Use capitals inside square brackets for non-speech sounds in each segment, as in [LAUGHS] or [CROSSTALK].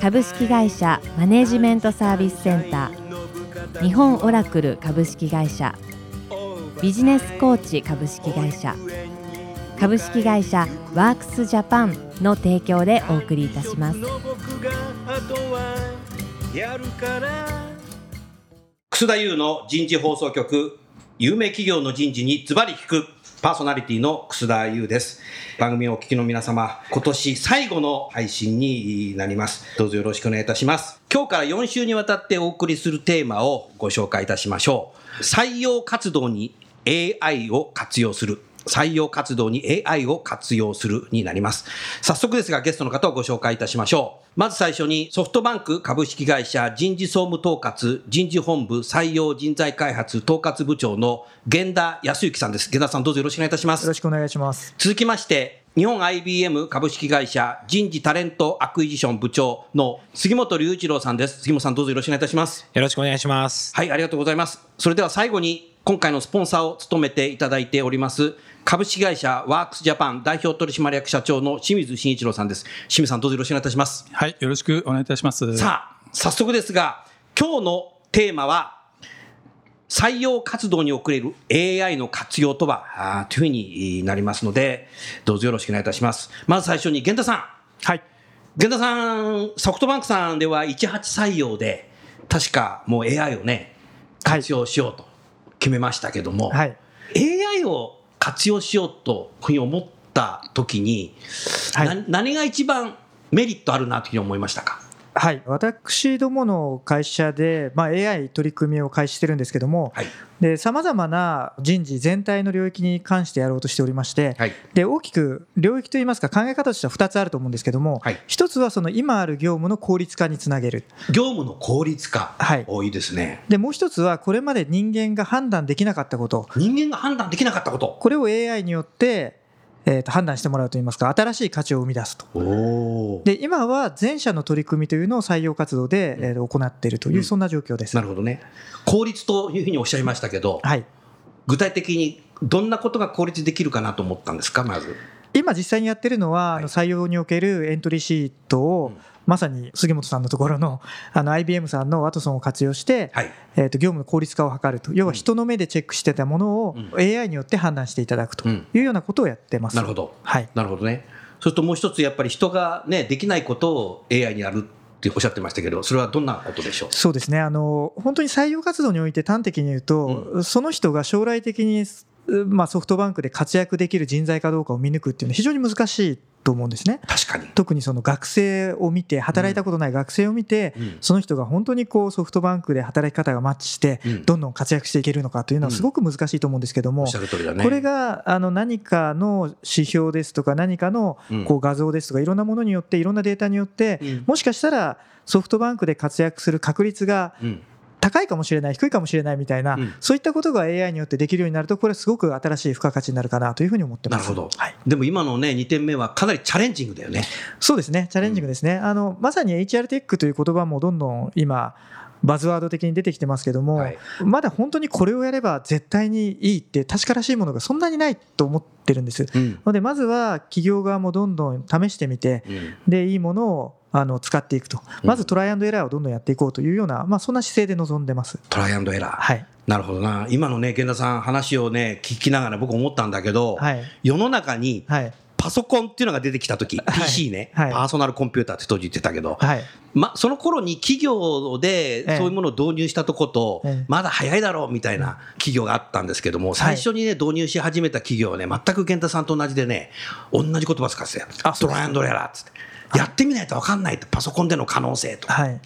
株式会社マネジメントサービスセンター。日本オラクル株式会社。ビジネスコーチ株式会社。株式会社ワークスジャパンの提供でお送りいたします。楠田優の人事放送局。有名企業の人事にズバリ聞く。パーソナリティの楠田優です。番組をお聞きの皆様今年最後の配信になります。どうぞよろしくお願いいたします。今日から4週にわたってお送りするテーマをご紹介いたしましょう。採用活動に AI を活用する。採用活動に AI を活用するになります。早速ですがゲストの方をご紹介いたしましょう。まず最初にソフトバンク株式会社人事総務統括人事本部採用人材開発統括部長の源田康之さんです。源田さんどうぞよろしくお願いいたします。よろしくお願いします。続きまして日本 IBM 株式会社人事 talent acquisition 部長の杉本隆一郎さんです。杉本さんどうぞよろしくお願いいたします。よろしくお願いします。はい、ありがとうございます。それでは最後に今回のスポンサーを務めていただいております株式会社ワークスジャパン代表取締役社長の清水慎一郎さんです。清水さんどうぞよろしくお願いいたします。はい、よろしくお願いいたします。さあ、早速ですが、今日のテーマは、採用活動に送れる AI の活用とは、というふうになりますので、どうぞよろしくお願いいたします。まず最初に、源田さん。はい。源田さん、ソフトバンクさんでは18採用で、確かもう AI をね、活用しようと決めましたけども、はい。AI を活用しようと思った時に、はい。な何が一番メリットあるなというふうに思いましたか？はい。私どもの会社で、まあ、AI 取り組みを開始してるんですけども、はい。で、様々な人事全体の領域に関してやろうとしておりまして、はい。で、大きく領域といいますか考え方としては2つあると思うんですけども、はい一つはその今ある業務の効率化につなげる。業務の効率化。はい多いですね。で、もう一つはこれまで人間が判断できなかったこと、人間が判断できなかったこと。これを AI によって、えーと判断してもらうといいますか、新しい価値を生み出すと。で今は全社の取り組みというのを採用活動で、えー行っているという、うんそんな状況です。なるほどね。効率というふうにおっしゃいましたけど、はい、具体的にどんなことが効率できるかなと思ったんですか、まず。今、実際にやってるのは、はい採用におけるエントリーシートを、うんまさに杉本さんのところのあの IBM さんのワトソンを活用して、はい。えーと業務の効率化を図ると、要は人の目でチェックしてたものをうん AI によって判断していただくとうんいうようなことをやってます。なるほど。はいなるほどね。それともう一つ、やっぱり人がね、できないことを AI にやるっておっしゃってましたけど、それはどんなことでしょう？そうですねあの本当に採用活動において端的に言うと、その人が将来的に、まあ、ソフトバンクで活躍できる人材かどうかを見抜くっていうのは非常に難しいと思うんですね。確かに。特にその学生を見て働いたことない学生を見て、うん。その人が本当にこうソフトバンクで働き方がマッチしてうん。どんどん活躍していけるのかというのはすごく難しいと思うんですけども、ね。これがあの何かの指標ですとか何かのうん。こう画像ですとかいろんなものによっていろんなデータによってうん。もしかしたらソフトバンクで活躍する確率がうん高いかもしれない低いかもしれないみたいな、うんそういったことが AI によってできるようになるとこれはすごく新しい付加価値になるかなというふうに思ってます。なるほどはいでも今のね、2点目はかなりチャレンジングだよね。そうですね、チャレンジングですね。あのまさに HR テックという言葉もどんどん今、バズワード的に出てきてますけども、はいまだ本当にこれをやれば絶対にいいって確からしいものがそんなにないと思ってるんです。うん。ので、まずは企業側もどんどん試してみて、うんでいいものをあの使っていくと、うん。まずトライアンドエラーをどんどんやっていこうというような、まあ、そんな姿勢で臨んでます。トライアンドエラー。はい、なるほどな。今のね、源田さん話をね、聞きながら僕思ったんだけど、はい、世の中にはい、パソコンっていうのが出てきた時、はい。PC ね、はい。パーソナルコンピューターって当時言ってたけど、はい、ま、その頃に企業でええ。そういうものを導入したとこと、ええ。まだ早いだろうみたいな企業があったんですけども、最初にね、導入し始めた企業はね、全く源太さんと同じでね、同じ言葉使ってたよ。トライアンドエラーっつって。やってみないと分かんないと、パソコンでの可能性と。はい、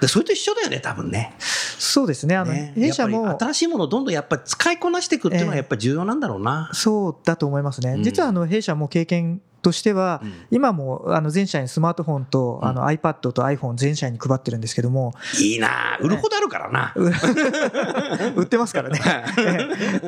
でそれと一緒だよね、多分ね。そうですね、あのね弊社も新しいものをどんどんやっぱり使いこなしていくっていうのはええやっぱり重要なんだろうな。そうだと思いますね、うん実はあの弊社も経験としては、うん今もあの全社員スマートフォンとあの iPad と iPhone 全社員に配ってるんですけども、いいなあ売るほどあるからな。[LAUGHS] 売ってますからね。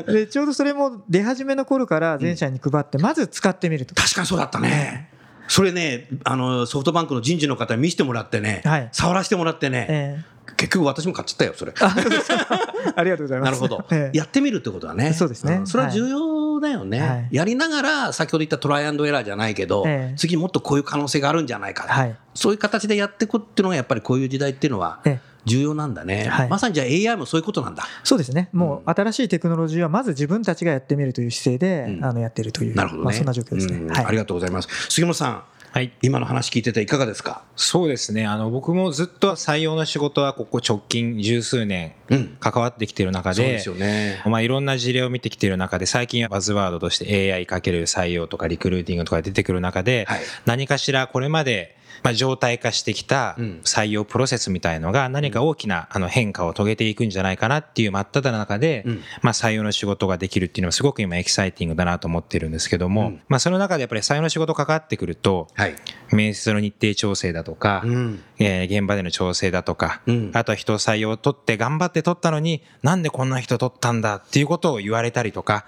でちょうどそれも出始めの頃から全社員に配って、まず使ってみると。確かにそうだったね。それね、あのソフトバンクの人事の方に見せてもらってね、はい。触らせてもらってね、え結局私も買っちゃったよ、それ。え [LAUGHS] ありがとうございます。なるほど、ええ。やってみるってことだね。そうですね。ん。それは重要だよね、はい。やりながら、先ほど言ったトライアンドエラーじゃないけど、ええ。次もっとこういう可能性があるんじゃないか、はい。そういう形でやっていくっていうのが、やっぱりこういう時代っていうのはええ重要なんだね。はいまさにじゃあ AI もそういうことなんだ。そうですね。もう新しいテクノロジーはまず自分たちがやってみるという姿勢で、うんあのやっているという、なるほどね。まあ、そんな状況ですね。はいうんありがとうございます。杉本さん、はい。今の話聞いてていかがですか？そうですね。あの、僕もずっと採用の仕事はここ直近十数年うん。関わってきている中で、そうですよね。まあ、いろんな事例を見てきている中で、最近はバズワードとして AI かける採用とかリクルーティングとか出てくる中で、はい何かしらこれまで、まあ、状態化してきたうん。採用プロセスみたいのが何か大きなあの変化を遂げていくんじゃないかなっていう真っ只中で、うん。まあ、採用の仕事ができるっていうのはすごく今エキサイティングだなと思ってるんですけども、うん。まあ、その中でやっぱり採用の仕事かかってくると、はい。面接の日程調整だとか、うん。えー現場での調整だとか、うん。あとは人を採用を取って頑張って取ったのになんでこんな人取ったんだっていうことを言われたりとか、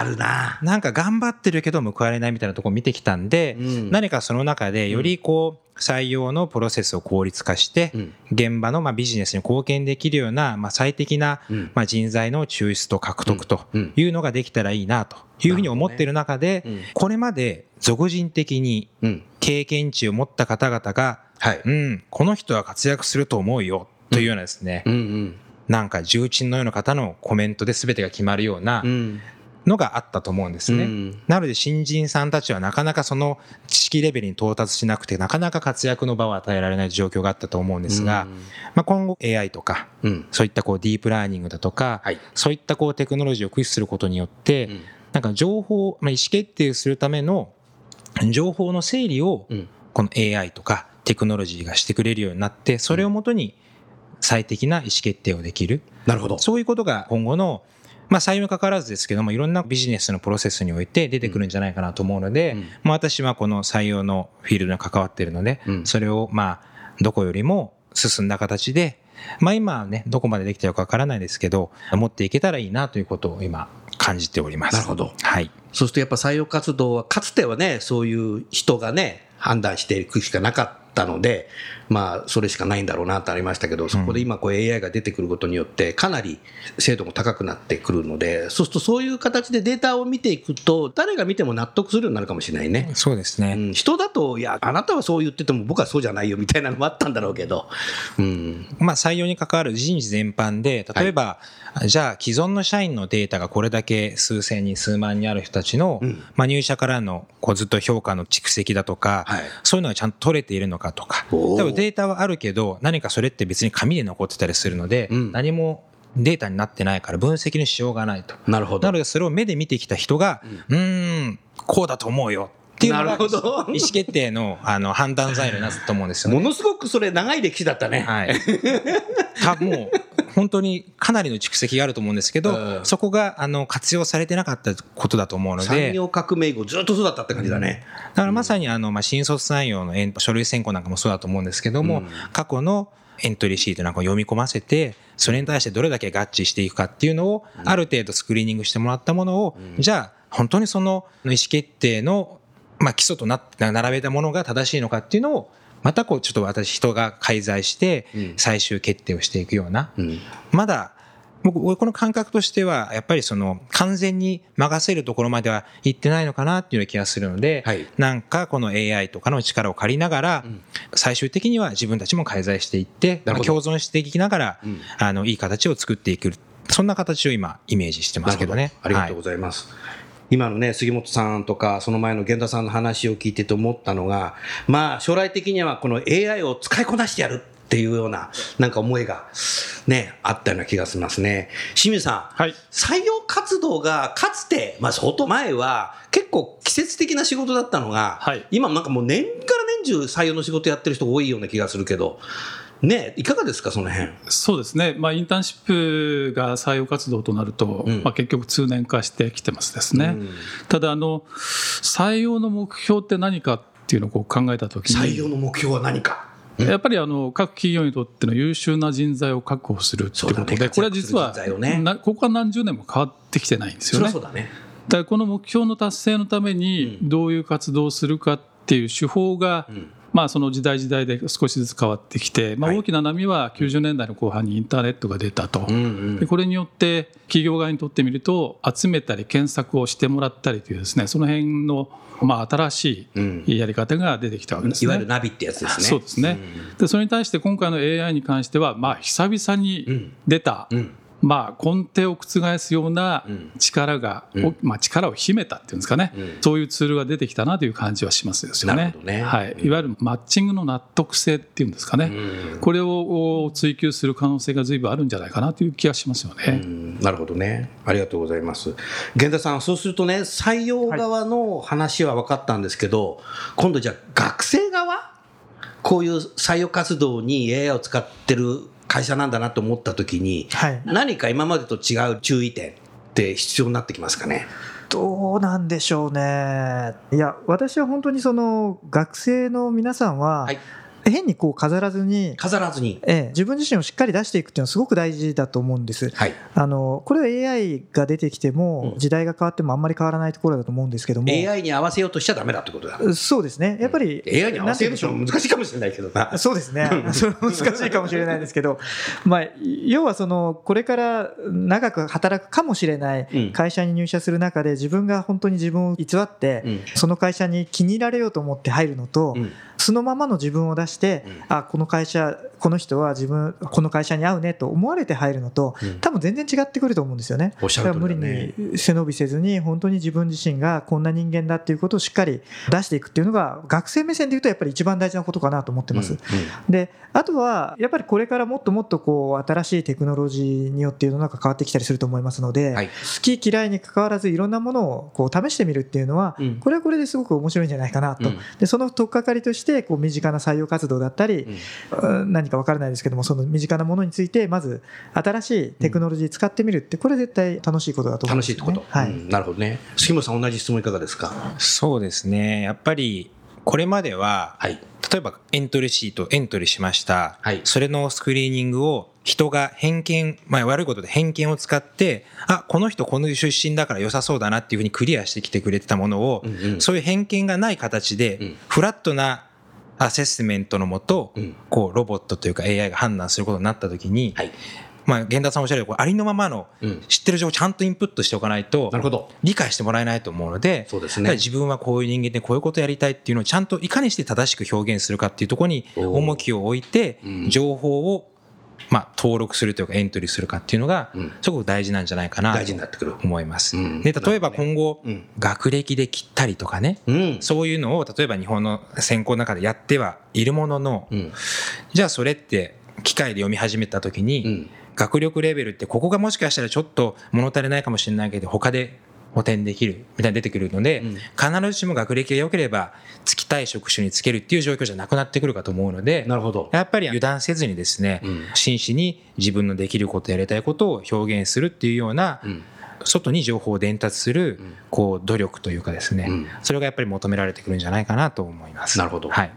あるな。なんか頑張ってるけど報われないみたいなとこ見てきたんで、うん。何かその中でよりこう採用のプロセスを効率化して、うん。現場のまあビジネスに貢献できるようなまあ最適なうん。まあ人材の抽出と獲得とうん。いうのができたらいいなというふうに思っている中で、うん。これまで俗人的にうん。経験値を持った方々が、はい。うん、この人は活躍すると思うよというようなですね。なんか重鎮のような方のコメントで全てが決まるようなうん。のがあったと思うんですね。うんなので新人さんたちはなかなかその知識レベルに到達しなくてなかなか活躍の場を与えられない状況があったと思うんですが、まあ、今後 AI とかうん。そういったこうディープラーニングだとか、はい。そういったこうテクノロジーを駆使することによって、うんなんか情報、まあ、意思決定するための情報の整理をうん。この AI とかテクノロジーがしてくれるようになってそれをもとに最適な意思決定をできるなるほど。そういうことが今後のまあ採用にかかわらずですけどもいろんなビジネスのプロセスにおいて出てくるんじゃないかなと思うので、うんまあ、私はこの採用のフィールドに関わっているので、うんそれをまあどこよりも進んだ形でまあ今はねどこまでできてるかわからないですけど持っていけたらいいなということを今感じております。なるほどはい。そうするとやっぱ採用活動は、かつてはね、そういう人がね、判断していくしかなかったので、まあ、それしかないんだろうなとありましたけど、そこで今、こう AI が出てくることによって、かなり精度も高くなってくるので、そうするとそういう形でデータを見ていくと、誰が見ても納得するようになるかもしれないね。そうですね。うん、人だと、いや、あなたはそう言ってても僕はそうじゃないよみたいなのもあったんだろうけど、うん、まあ、採用に関わる人事全般で、例えば、じゃあ既存の社員のデータがこれだけ数千人、数万人ある人たちの、うん。まあ、入社からのこうずっと評価の蓄積だとか、はい。そういうのがちゃんと取れているのかとか、多分データはあるけど、何かそれって別に紙で残ってたりするので、うん何もデータになってないから分析のしようがないと。なるほど。なので、それを目で見てきた人が、うーん、こうだと思うよっていうのが、なるほど意思決定のあの判断材料になったと思うんですよね。ものすごくそれ長い歴史だったね。はい。たもう、本当にかなりの蓄積があると思うんですけど、うん。そこがあの活用されてなかったことだと思うの産で、業革命以降ずっとそうだったって感じだね。だからまさにあの、まあ、新卒採用の書類選考なんかもそうだと思うんですけども、うん。過去のエントリーシートなんかを読み込ませて、それに対してどれだけ合致していくかっていうのを、ある程度スクリーニングしてもらったものを、じゃあ、本当にその意思決定の、まあ、基礎となって並べたものが正しいのかっていうのを、またこう、ちょっと私、人が介在してうん、最終決定をしていくような、うん。まだ、僕、俺この感覚としては、やっぱりその、完全に任せるところまでは行ってないのかなっていうような気がするので、はい。なんかこの AI とかの力を借りながら、ん。最終的には自分たちも介在していって、まあ共存していきながら、うん。あの、いい形を作っていく。そんな形を今、イメージしてますけどね。ありがとうございます。今のね、杉本さんとか、その前の源田さんの話を聞いてて思ったのが、まあ、将来的にはこの AI を使いこなしてやるっていうような、なんか思いが、ね、あったような気がしますね。清水さん、はい採用活動がかつて、まあ、相当前は、結構季節的な仕事だったのが、はい今なんかもう年から年中採用の仕事やってる人多いような気がするけど、ねいかがですか、その辺？そうですね、まあ、インターンシップが採用活動となると、うん。まあ、結局通年化してきてますですね。うん。ただあの採用の目標って何かっていうのをこう考えたときに採用の目標は何か？やっぱりあの各企業にとっての優秀な人材を確保するっていうことで、ね。これは実は、ね。なここは何十年も変わってきてないんですよね。そう。だね。だからこの目標の達成のためにうん。どういう活動をするかっていう手法が、うんまあ、その時代時代で少しずつ変わってきて、まあ、はい大きな波は90年代の後半にインターネットが出たと。うんうんでこれによって企業側にとってみると集めたり検索をしてもらったりというですねその辺のまあ新しうんいやり方が出てきたわけですね。いわゆるナビってやつですね。そうですねでそれに対して今回の AI に関してはまあ久々に出た、うん。うんまあ根底を覆すようなうん。力が、うん。おまあ、力を秘めたっていうんですかね、うん。そういうツールが出てきたなという感じはしますですよね。なるほどね。はい、うん。いわゆるマッチングの納得性っていうんですかね、うん。これを追求する可能性が随分あるんじゃないかなという気がしますようね。ん。なるほどね。ありがとうございます。源田さん、そうするとね、採用側の話は分かったんですけど、今度じゃあ学生側？こういう採用活動に AI を使ってる会社なんだなと思ったときに、はい、何か今までと違う注意点って必要になってきますかね？どうなんでしょうね。いや、私は本当にその学生の皆さんははい、変にこう飾らずに、飾らずに。ええ、自分自身をしっかり出していくっていうのはすごく大事だと思うんです。はい。あのこれは AI が出てきてもうん。時代が変わってもあんまり変わらないところだと思うんですけども、AI に合わせようとしちゃダメだってことだ。そうですね、やっぱり、AI に合わせようとしてなんていうんでしょう。も難しいかもしれないけどな。そうですね、それは難しいかもしれないですけど、まあ、要はそのこれから長く働くかもしれないうん。会社に入社する中で、自分が本当に自分を偽って、うん。その会社に気に入られようと思って入るのと、うんそのままの自分を出して、うん。あこの会社、この人は自分、この会社に合うねと思われて入るのと、うん。多分全然違ってくると思うんですよね。だから無理に背伸びせずに、本当に自分自身がこんな人間だっていうことをしっかり出していくっていうのが、学生目線でいうと、やっぱり一番大事なことかなと思ってます。うんであとは、やっぱりこれからもっともっとこう新しいテクノロジーによって世の中変わってきたりすると思いますので、はい。好き嫌いに関わらずいろんなものをこう試してみるっていうのは、うん。これはこれですごく面白いんじゃないかなと、うん。でその取っかかりとしてこう身近な採用活動だったり、何か分からないですけどもその身近なものについてまず新しいテクノロジー使ってみるってこれ絶対楽しいことだと思うんですよね、楽しいってこと。はいうんなるほどね。杉本さん、同じ質問いかがですか？そうですね。やっぱり、これまでは、はい。例えばエントリーシートエントリーしました、はいそれのスクリーニングを人が偏見、まあ、悪いことで偏見を使ってあこの人この出身だから良さそうだなっていうふうにクリアしてきてくれてたものを、うんうんそういう偏見がない形で、うんフラットなアセスメントのもと、うん。こうロボットというか AI が判断することになった時に、はい。まあ、源田さんおっしゃるようにこうありのままのうん。知ってる情報をちゃんとインプットしておかないとなるほど。理解してもらえないと思うのでそうですね。自分はこういう人間でこういうことをやりたいっていうのをちゃんといかにして正しく表現するかっていうところに重きを置いてうん。情報をまあ登録するというかエントリーするかっていうのがうんすごく大事なんじゃないかな大事とになってくる。思います。うんで例えば今後うん学歴で切ったりとかねうん。そういうのを例えば日本の専攻の中でやってはいるもののうん。じゃあそれって機械で読み始めた時に、うん。学力レベルってここがもしかしたらちょっと物足りないかもしれないけど他で補填できるみたいに出てくるので、うん必ずしも学歴が良ければ就きたい職種に就けるっていう状況じゃなくなってくるかと思うのでなるほど。やっぱり油断せずにですね、うん真摯に自分のできることやりたいことを表現するっていうような、うん。外に情報を伝達するうんこう努力というかですね、うんそれがやっぱり求められてくるんじゃないかなと思います。なるほどはい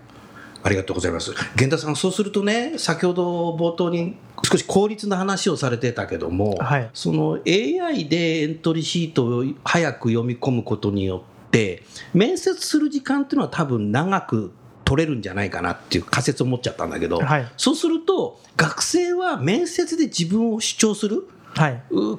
ありがとうございます。源田さん、そうするとね、先ほど冒頭に少し効率の話をされてたけども、はい。その AI でエントリーシートを早く読み込むことによって、面接する時間っていうのは多分長く取れるんじゃないかなっていう仮説を持っちゃったんだけど、はい。そうすると、学生は面接で自分を主張する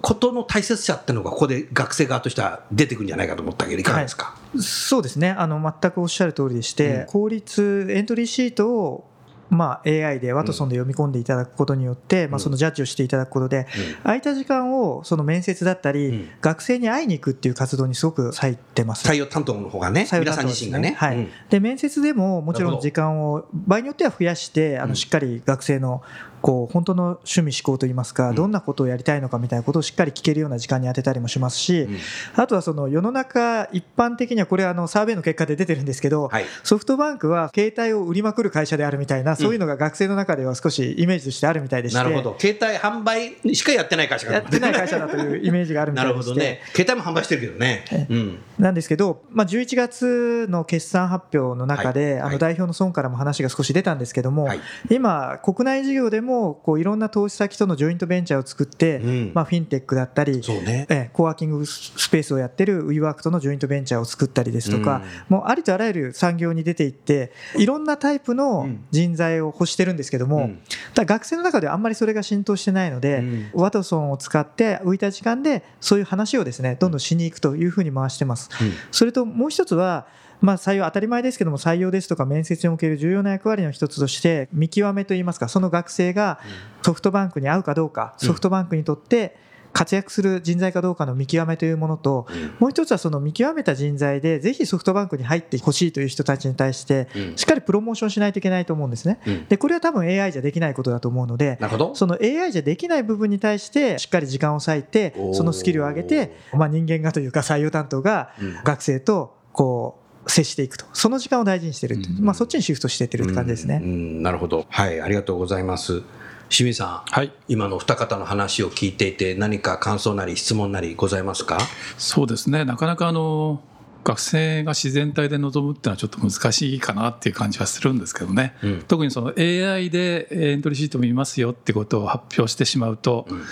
ことの大切さっていうのが、ここで学生側としては出てくるんじゃないかと思ったけど、いかがですか？そうですね。あの全くおっしゃる通りでして、うん。効率エントリーシートをまあ、AI でワトソンで読み込んでいただくことによって、まあ、そのジャッジをしていただくことで、空いた時間をその面接だったり、うん。学生に会いに行くっていう活動にすごく割いてます。採用担当の方がね、採用皆さん自身がね。はい。うん。で面接でももちろん時間を場合によっては増やしてあうん。のしっかり学生のこう本当の趣味思考といいますか、うん。どんなことをやりたいのかみたいなことをしっかり聞けるような時間に当てたりもしますし、うん。あとはその世の中一般的にはこれはあのサーベイの結果で出てるんですけど、はい。ソフトバンクは携帯を売りまくる会社であるみたいな、そういうのが学生の中では少しイメージとしてあるみたいでして、なるほど。携帯販売しかやってない会社がやってない会社だというイメージがあるみなたいでして、るほどね。携帯も販売してるけどね。んなんですけど、まあ、11月の決算発表の中で、あの代表の孫からも話が少し出たんですけども、はい。今、国内事業でもこういろんな投資先とのジョイントベンチャーを作って、うん。まあ、フィンテックだったり、ね。ええコワーキングスペースをやってる WeWork とのジョイントベンチャーを作ったりですとか、もうありとあらゆる産業に出ていっていろんなタイプの人材を欲してるんですけども、だ学生の中ではあんまりそれが浸透してないので、うん。ワトソンを使って浮いた時間でそういう話をですねどんどんしに行くというふうに回してます。うん。それともう一つはまあ、採用当たり前ですけども採用ですとか面接における重要な役割の一つとして見極めといいますかその学生がソフトバンクに合うかどうかうん。ソフトバンクにとって活躍する人材かどうかの見極めというものとうん。もう一つはその見極めた人材でぜひソフトバンクに入ってほしいという人たちに対してうん。しっかりプロモーションしないといけないと思うんですね。うん。でこれは多分 AI じゃできないことだと思うのでなるほど。その AI じゃできない部分に対してしっかり時間を割いてそのスキルを上げて、まあ、人間がというか採用担当がうん。学生とこう接していくと。その時間を大事にしてるっていう、うん。まあ、そっちにシフトしていってるって感じですね。うん。うん。なるほど。はいありがとうございます。清水さん。はい。今の二方の話を聞いていて何か感想なり質問なりございますか？そうですね。なかなかあの学生が自然体で臨むっていうのはちょっと難しいかなっていう感じはするんですけどね、うん。特にその AI でエントリーシート見ますよってことを発表してしまうと、うん。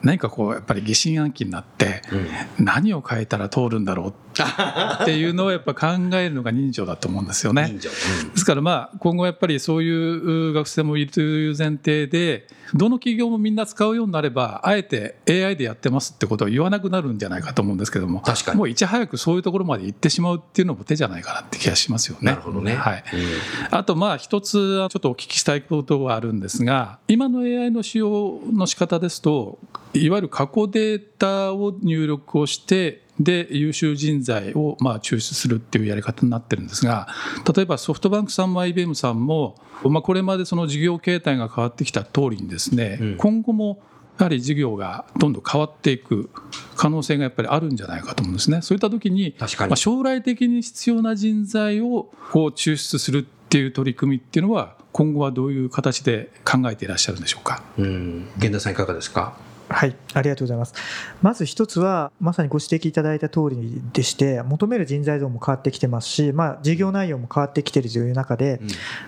何かこうやっぱり疑心暗鬼になって何を変えたら通るんだろうっていうのをやっぱ考えるのが人情だと思うんですよね。ですからまあ今後やっぱりそういう学生もいるという前提でどの企業もみんな使うようになればあえて AI でやってますってことを言わなくなるんじゃないかと思うんですけども確かに。もういち早くそういうところまで行ってしまうっていうのも手じゃないかなって気がしますよね。なるほどね。はい、うん。あとまあ一つはちょっとお聞きしたいことがあるんですが今の AI の使用の仕方ですといわゆる過去データを入力をしてで優秀人材をまあ抽出するっていうやり方になってるんですが例えばソフトバンクさんも IBM さんも、まあ、これまでその事業形態が変わってきた通りにですね、うん今後もやはり事業がどんどん変わっていく可能性がやっぱりあるんじゃないかと思うんですね。そういった時に確かにまあ、将来的に必要な人材をこう抽出するっていう取り組みっていうのは今後はどういう形で考えていらっしゃるんでしょうか？うん源田さんいかがですか？はい、ありがとうございます。まず一つは、まさにご指摘いただいた通りでして、求める人材像も変わってきてますし、まあ、事業内容も変わってきているという中で、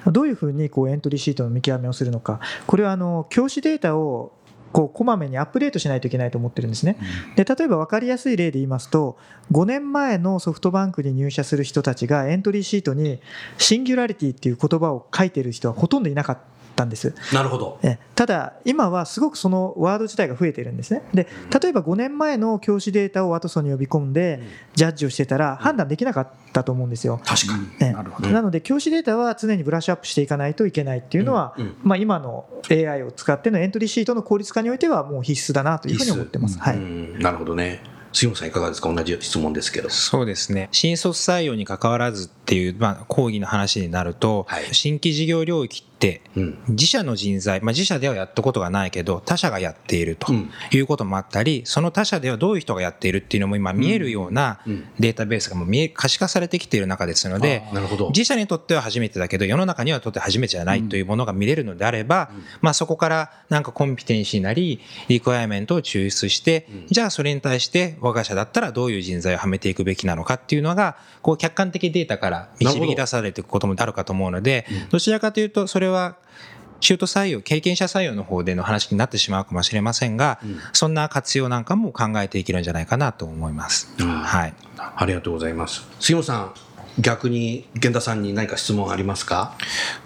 どういうふうにこうエントリーシートの見極めをするのか、これはあの教師データをこうこまめにアップデートしないといけないと思ってるんですね。で例えば分かりやすい例で言いますと、5年前のソフトバンクに入社する人たちがエントリーシートにシンギュラリティっていう言葉を書いてる人はほとんどいなかったんです。なるほど。えただ、今はすごくそのワード自体が増えてるんですね。で例えば5年前の教師データをワトソンに呼び込んで、ジャッジをしてたら判断できなかったと思うんですよ。確かに。えなるほど。なので、教師データは常にブラッシュアップしていかないといけないっていうのは、うん。うん。まあ、今の AI を使ってのエントリーシートの効率化においては、もう必須だなというふうに思ってます。はい。うん。なるほどね。杉本さんいかがですか？同じ質問ですけど。そうですね。新卒採用に関わらずっていう、まあ、講義の話になると、はい。新規事業領域ってうん自社の人材、まあ、自社ではやったことがないけど他社がやっているとうん。いうこともあったりその他社ではどういう人がやっているっていうのも今見えるようなうん。データベースがもう見え可視化されてきている中ですのでなるほど。自社にとっては初めてだけど世の中にはとって初めてじゃないというものが見れるのであれば、まあ、そこからなんかコンピテンシーなりリクエアメントを抽出して、うん。じゃあそれに対して我が社だったらどういう人材をはめていくべきなのかっていうのがこう客観的データから導き出されていくこともあるかと思うのでどちらかというとそれは中途採用経験者採用の方での話になってしまうかもしれませんが、うん。そんな活用なんかも考えていけるんじゃないかなと思います。うんはい。ありがとうございます。杉本さん逆に源田さんに何か質問ありますか？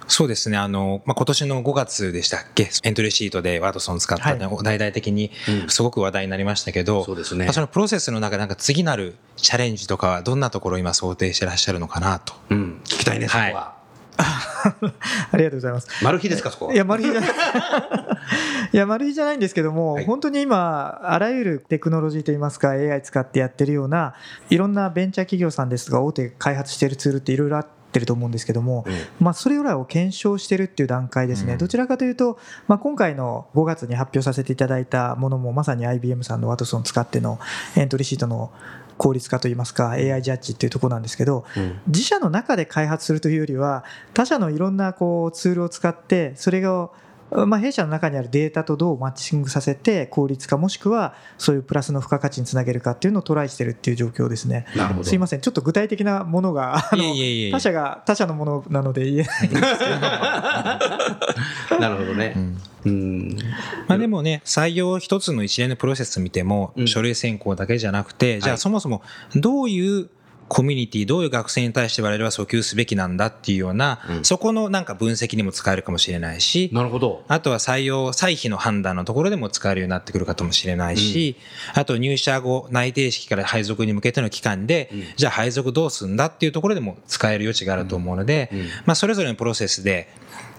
そうですね。あの、まあ、今年の5月でしたっけ？エントリーシートでワトソン使ったね、大々的にうん。すごく話題になりましたけど、そうですね。まあそのプロセスの中でなんか次なるチャレンジとかはどんなところを今想定してらっしゃるのかなと。うん。聞きたいねそこは、は [LAUGHS] ありがとうございます。マル秘ですかそこは？いや、マル秘じゃない。[LAUGHS] いや、マル秘じゃないんですけども、はい。本当に今、あらゆるテクノロジーといいますか、AI 使ってやってるような、いろんなベンチャー企業さんですとか、大手開発しているツールっていろいろあって、ってると思うんですけども、うん。まあ、それらを検証してるっていう段階ですね、うん。どちらかというと、まあ、今回の5月に発表させていただいたものもまさに IBM さんのワトソンを使ってのエントリーシートの効率化といいますか AI ジャッジっていうところなんですけどうん。自社の中で開発するというよりは他社のいろんなこうツールを使ってそれがまあ、弊社の中にあるデータとどうマッチングさせて効率化もしくはそういうプラスの付加価値につなげるかっていうのをトライしてるっていう状況ですね。なるほど。すいません。ちょっと具体的なものがあの他社が他社のものなので言えないんですけど。[LAUGHS] なるほどね。う。ん。うん。まあ、でもね、採用一つの一連のプロセス見てもうん、書類選考だけじゃなくて、じゃはい。あそもそもどういうコミュニティ、どういう学生に対して我々は訴求すべきなんだっていうような、うん。そこのなんか分析にも使えるかもしれないし、なるほど。あとは採用、歳費の判断のところでも使えるようになってくるかもしれないし、あと入社後、内定式から配属に向けての期間で、うん。じゃあ配属どうすんだっていうところでも使える余地があると思うので、うん。まあそれぞれのプロセスで、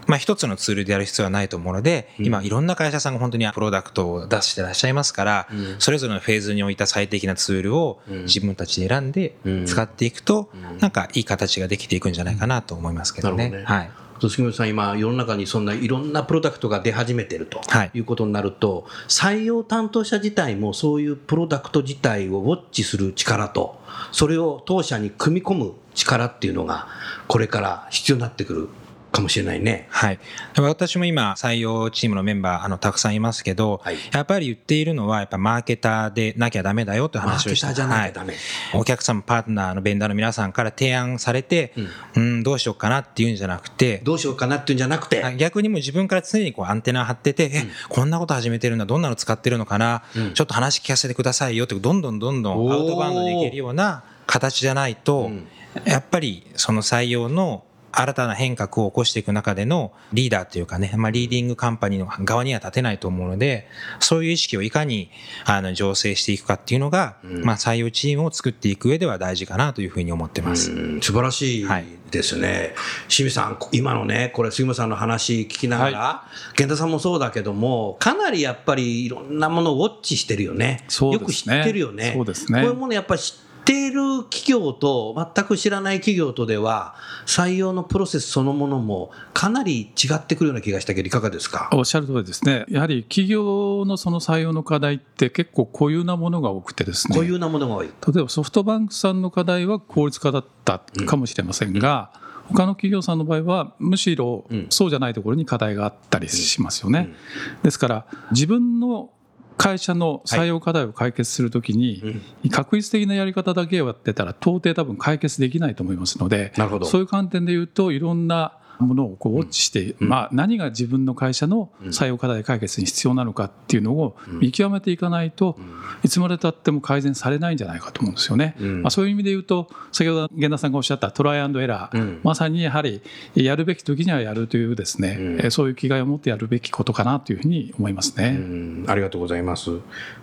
まあ一つのツールでやる必要はないと思うので、うん。今いろんな会社さんが本当にプロダクトを出してらっしゃいますから、うん。それぞれのフェーズに置いた最適なツールをうん。自分たちで選んでうん。使っていくとうん、なんかいい形ができていくんじゃないかなと思いますけどね。どね。はい。杉本さん、今、世の中にそんないろんなプロダクトが出始めてるとはい。いうことになると、採用担当者自体もそういうプロダクト自体をウォッチする力と、それを当社に組み込む力っていうのが、これから必要になってくるかもしれないね。はい。私も今、採用チームのメンバー、あの、たくさんいますけど、はい。やっぱり言っているのは、やっぱマーケターでなきゃダメだよというマー話をしてケターじゃなきゃダメ。はい。お客様、パートナーのベンダーの皆さんから提案されて、うん、どうしようかなっていうんじゃなくて、どうしようかなっていうんじゃなくて、あ逆にもう自分から常にこうアンテナ張ってて、え、こんなこと始めてるんだ、どんなの使ってるのかな、うん。ちょっと話聞かせてくださいよって、どんどんどんどんアウトバウンドでいけるような形じゃないと、うん。やっぱりその採用の新たな変革を起こしていく中でのリーダーというかね、まあ、リーディングカンパニーの側には立てないと思うので、そういう意識をいかにあの醸成していくかっていうのが、うんまあ、採用チームを作っていく上では大事かなというふうに思ってます。うん素晴らしいはいですね。清水さん、今のね、これ杉本さんの話聞きながら、源田さんもそうだけども、かなりやっぱりいろんなものをウォッチしてるよね。よく知ってるよね。そうですねこういうものやっぱり知っている企業と全く知らない企業とでは、採用のプロセスそのものもかなり違ってくるような気がしたけど、いかがですか？おっしゃる通りですね。やはり企業のその採用の課題って結構固有なものが多くてですね。固有なものが多い。例えばソフトバンクさんの課題は効率化だったかもしれませんが、他の企業さんの場合はむしろうんそうじゃないところに課題があったりしますよね。うんですから自分の会社の採用課題を解決するときに、確率的なやり方だけをやってたら到底多分解決できないと思いますのでそういう観点で言うといろんなものをこうウォッチして、うん。まあ、何が自分の会社の採用課題解決に必要なのかっていうのを見極めていかないと、いつまでたっても改善されないんじゃないかと思うんですよね。うん。まあ、そういう意味で言うと先ほど源田さんがおっしゃったトライアンドエラー、うん。まさにやはりやるべき時にはやるというですね、そういう気概を持ってやるべきことかなというふうに思いますね。うん。ありがとうございます。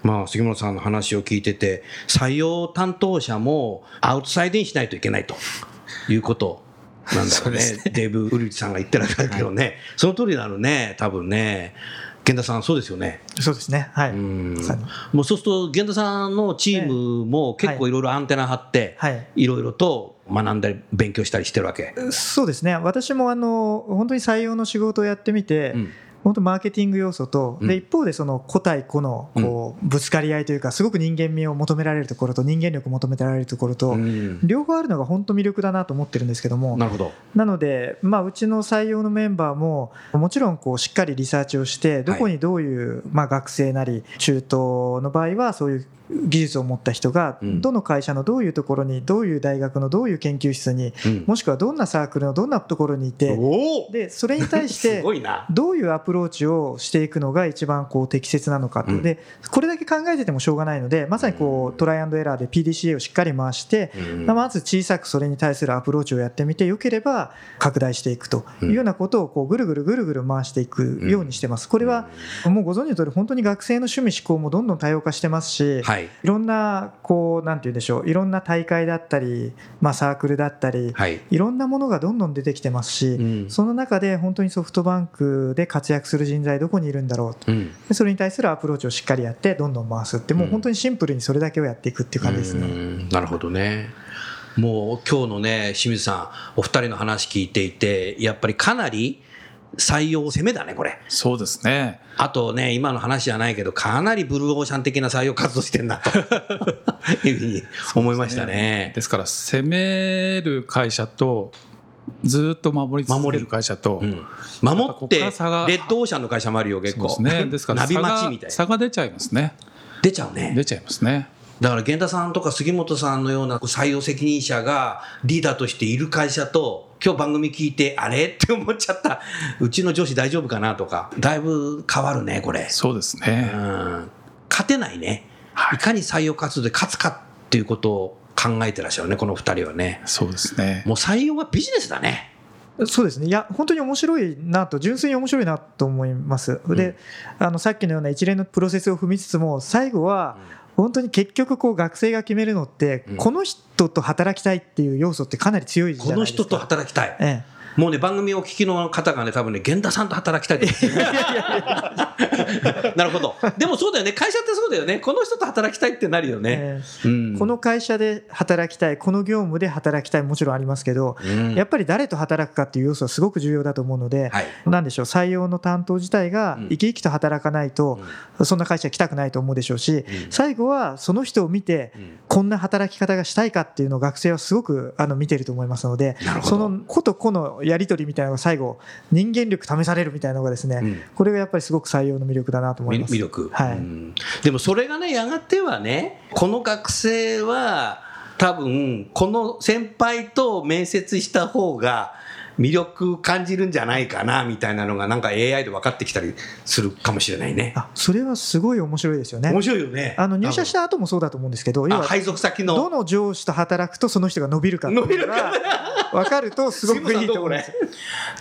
まあ、杉本さんの話を聞いてて、採用担当者もアウトサイドにしないといけないということなんだろうね。そうですデーブ・ウルリさんが言ってらっしゃるけどね、その通りなのね、多分ね。源田さん、そうですよね。そうですね。はい。もうそうすると、源田さんのチームも結構いろいろアンテナ張って、はい。いろいろと学んだり、勉強したりしてるわけ。そうですね。私もあの本当に採用の仕事をやってみて、うん本当マーケティング要素と、うん。で一方でその個対個のこうぶつかり合いというかすごく人間味を求められるところと人間力を求められるところと、うん。両方あるのが本当魅力だなと思ってるんですけどもなるほど。なので、まあ、うちの採用のメンバーももちろんこうしっかりリサーチをしてどこにどういう、まあ、学生なり中東の場合はそういう技術を持った人がうん。どの会社のどういうところにどういう大学のどういう研究室にうん。もしくはどんなサークルのどんなところにいてでそれに対し [LAUGHS] すて。どういうアプローチをしていくのが一番こう適切なのかと、うん。でこれだけ考えててもしょうがないのでまさにこうトライアンドエラーで PDCA をしっかり回して、まず小さくそれに対するアプローチをやってみてよければ拡大していくというようなことをこうぐるぐるぐるぐる回していくようにしてます。これはもうご存知の通り本当に学生の趣味思考もどんどん多様化してますし、はい。いろんなこうなんて言うんでしょういろんな大会だったり、まあ、サークルだったりはい。いろんなものがどんどん出てきてますし、うんその中で本当にソフトバンクで活躍する人材どこにいるんだろうとうんでそれに対するアプローチをしっかりやってどんどん回すってもう本当にシンプルにそれだけをやっていくっていう感じですね。うんなるほどね。もう今日のね、清水さん、お二人の話聞いていて、やっぱりかなり採用攻めだね、これ。そうですね。あとね、今の話じゃないけど、かなりブルーオーシャン的な採用活動してんなと [LAUGHS] いうふうに思いましたね。ですから、攻める会社と、ずっと守り続ける会社と、うん、守って、レッドオーシャンの会社もあるよ、結構。そうですね。ですから [LAUGHS] ナビ待ちみたいな。差が出ちゃいますね。出ちゃうね。出ちゃいますね。だから源田さんとか杉本さんのような採用責任者がリーダーとしている会社と今日番組聞いてあれって思っちゃった。うちの上司大丈夫かなとか。だいぶ変わるねこれ、そうですうね。ん、勝てないね、はい。い、かに採用活動で勝つかっていうことを考えてらっしゃるねこの二人はね。そうですね。もう採用はビジネスだね。そうですね。いや本当に面白いなと純粋に面白いなと思います、であのさっきのような一連のプロセスを踏みつつも最後は本当に結局こう学生が決めるのって、この人と働きたいっていう要素ってかなり強いじゃないですか人と働きたいえもうね番組をお聞きの方がね多分ね源田さんと働きたいと思ってるなるほど。でもそうだよね。会社ってそうだよね。この人と働きたいってなるよえね、えうん。えこの会社で働きたい。この業務で働きたい。もちろんありますけど、うん。やっぱり誰と働くかっていう要素はすごく重要だと思うので、はい。なんでしょう。採用の担当自体がうん。生き生きと働かないと、そんな会社来たくないと思うでしょうし、うん。最後はその人を見て、うん。こんな働き方がしたいかっていうのを学生はすごくあの見てると思いますのでその個と個のやり取りみたいなのが最後人間力試されるみたいなのがですね、うん。これがやっぱりすごく採用の魅力だなと思います。魅力、はい。うん。でもそれがねやがてはねこの学生は多分この先輩と面接した方が魅力感じるんじゃないかなみたいなのがなんか AI で分かってきたりするかもしれないね。あそれはすごい面白いですよね。面。白いよね。あの入社した後もそうだと思うんですけど要はあ配属先の。どの上司と働くとその人が伸びるかっていうのが分かるとすごくいいと思います。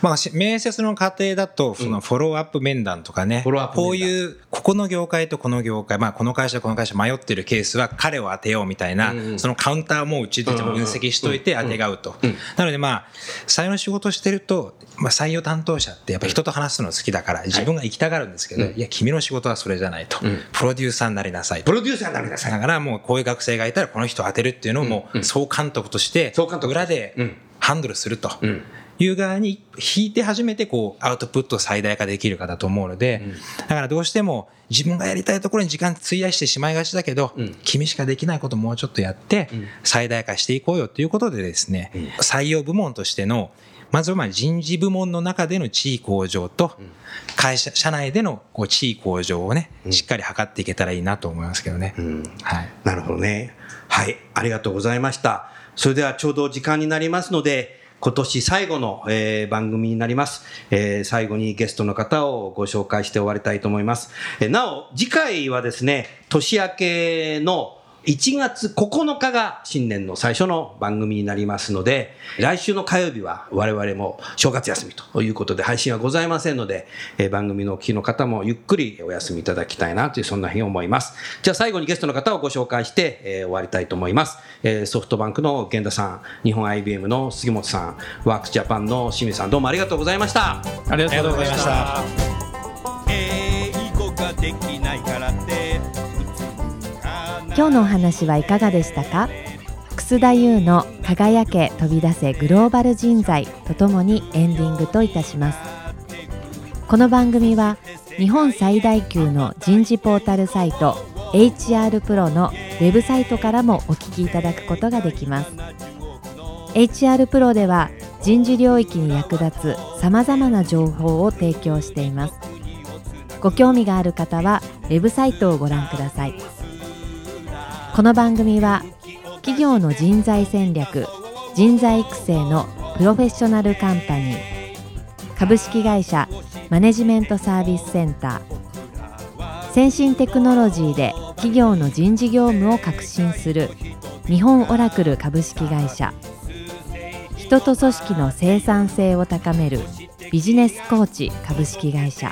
まあ、し面接の過程だと、そのフォローアップ面談とかね、フォローアップ面談。こういう、ここの業界とこの業界、まあ、この会社、この会社迷ってるケースは彼を当てようみたいな、うんうん。そのカウンターもうちで分析しといて当てがうと。うん。なのでまあ、採用の仕事してると、まあ、採用担当者ってやっぱ人と話すの好きだから、自分が行きたがるんですけど、うん。いや、君の仕事はそれじゃないと。うん。プロデューサーになりなさいと。プ。ロデューサーになりなさい。だからもうこういう学生がいたらこの人を当てるっていうのをもう総監督として総監督裏でうん。ハンドルすると。うん。いう側に引いて初めてこうアウトプットを最大化できるかだと思うのでうん。だからどうしても自分がやりたいところに時間費やしてしまいがちだけどうん。君しかできないこともうちょっとやってうん。最大化していこうよということでですねうん。採用部門としてのまずはまあ人事部門の中での地位向上とうん会社社内でのこう地位向上をねうんしっかり図っていけたらいいなと思いますけどね。うんはいなるほどね。はい、ありがとうございました。それではちょうど時間になりますので、今年最後の、えー番組になります、えー最後にゲストの方をご紹介して終わりたいと思います。えーなお、次回はですね、年明けの1月9日が新年の最初の番組になりますので、来週の火曜日は我々も正月休みということで配信はございませんので、えー番組のお聞きの方もゆっくりお休みいただきたいなというそんな日に思います。じゃあ最後にゲストの方をご紹介して、えー終わりたいと思います。えーソフトバンクの源田さん、日本 IBM の杉本さん、ワークスジャパンの清水さん、どうもありがとうございました。ありがとうございましあた。英語ができ今日のお話はいかがでしたか？楠田優の輝け飛び出せグローバル人材とともにエンディングといたします。この番組は日本最大級の人事ポータルサイト HR プロのウェブサイトからもお聞きいただくことができます。HR プロでは人事領域に役立つさまざまな情報を提供しています。ご興味がある方はウェブサイトをご覧ください。この番組は企業の人材戦略人材育成のプロフェッショナルカンパニー株式会社マネジメントサービスセンター先進テクノロジーで企業の人事業務を革新する日本オラクル株式会社人と組織の生産性を高めるビジネスコーチ株式会社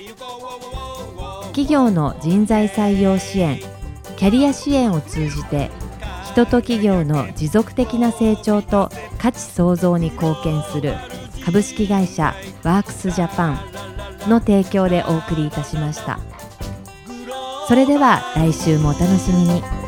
企業の人材採用支援キャリア支援を通じて人と企業の持続的な成長と価値創造に貢献する株式会社ワークスジャパンの提供でお送りいたしました。それでは来週もお楽しみに。